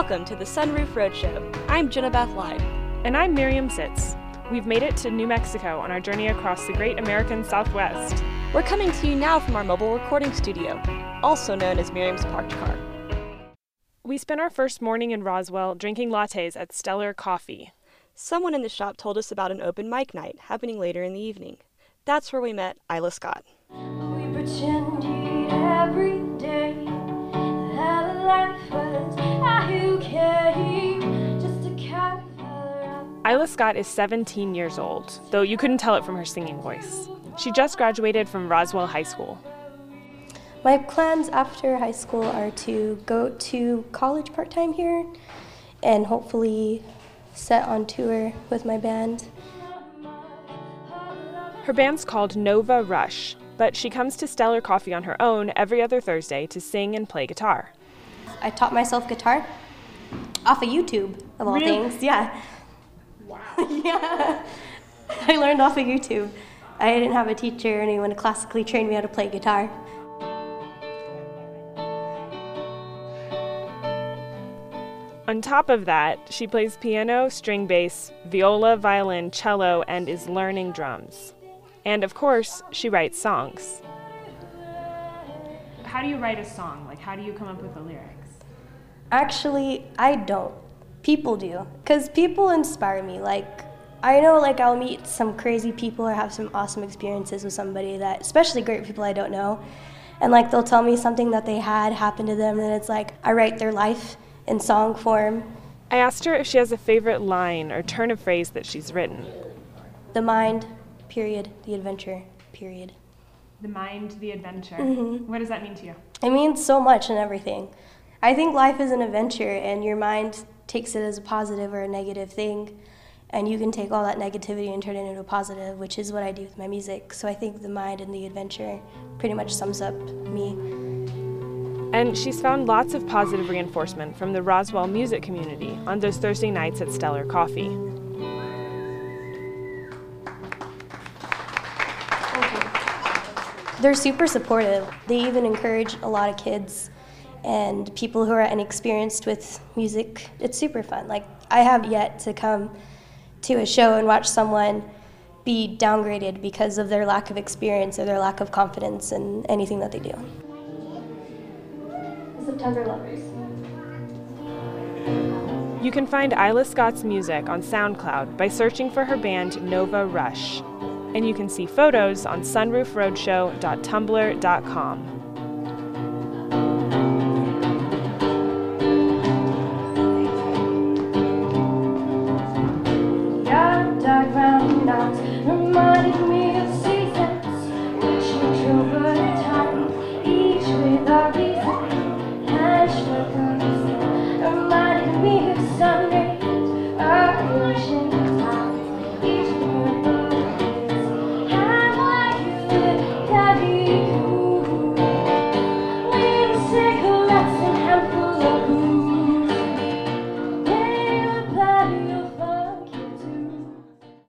Welcome to the Sunroof Roadshow. I'm Jenna Beth Live. And I'm Miriam Sitz. We've made it to New Mexico on our journey across the great American Southwest. We're coming to you now from our mobile recording studio, also known as Miriam's Parked Car. We spent our first morning in Roswell drinking lattes at Stellar Coffee. Someone in the shop told us about an open mic night happening later in the evening. That's where we met Isla Scott. We Isla Scott is 17 years old, though you couldn't tell it from her singing voice. She just graduated from Roswell High School. My plans after high school are to go to college part time here and hopefully set on tour with my band. Her band's called Nova Rush, but she comes to Stellar Coffee on her own every other Thursday to sing and play guitar. I taught myself guitar off of YouTube, of all Really? things. Yeah. Wow. yeah. I learned off of YouTube. I didn't have a teacher or anyone to classically train me how to play guitar. On top of that, she plays piano, string bass, viola, violin, cello, and is learning drums. And of course, she writes songs. How do you write a song? Like, how do you come up with the lyrics? Actually, I don't. People do. Because people inspire me. Like, I know, like, I'll meet some crazy people or have some awesome experiences with somebody that, especially great people I don't know. And, like, they'll tell me something that they had happen to them, and it's like, I write their life in song form. I asked her if she has a favorite line or turn of phrase that she's written. The mind, period. The adventure, period. The mind, the adventure. Mm-hmm. What does that mean to you? It means so much and everything. I think life is an adventure, and your mind takes it as a positive or a negative thing. And you can take all that negativity and turn it into a positive, which is what I do with my music. So I think the mind and the adventure pretty much sums up me. And she's found lots of positive reinforcement from the Roswell music community on those Thursday nights at Stellar Coffee. They're super supportive. They even encourage a lot of kids and people who are inexperienced with music. It's super fun. Like, I have yet to come to a show and watch someone be downgraded because of their lack of experience or their lack of confidence in anything that they do. September Lovers. You can find Isla Scott's music on SoundCloud by searching for her band Nova Rush. And you can see photos on sunroofroadshow.tumblr.com. Hashtag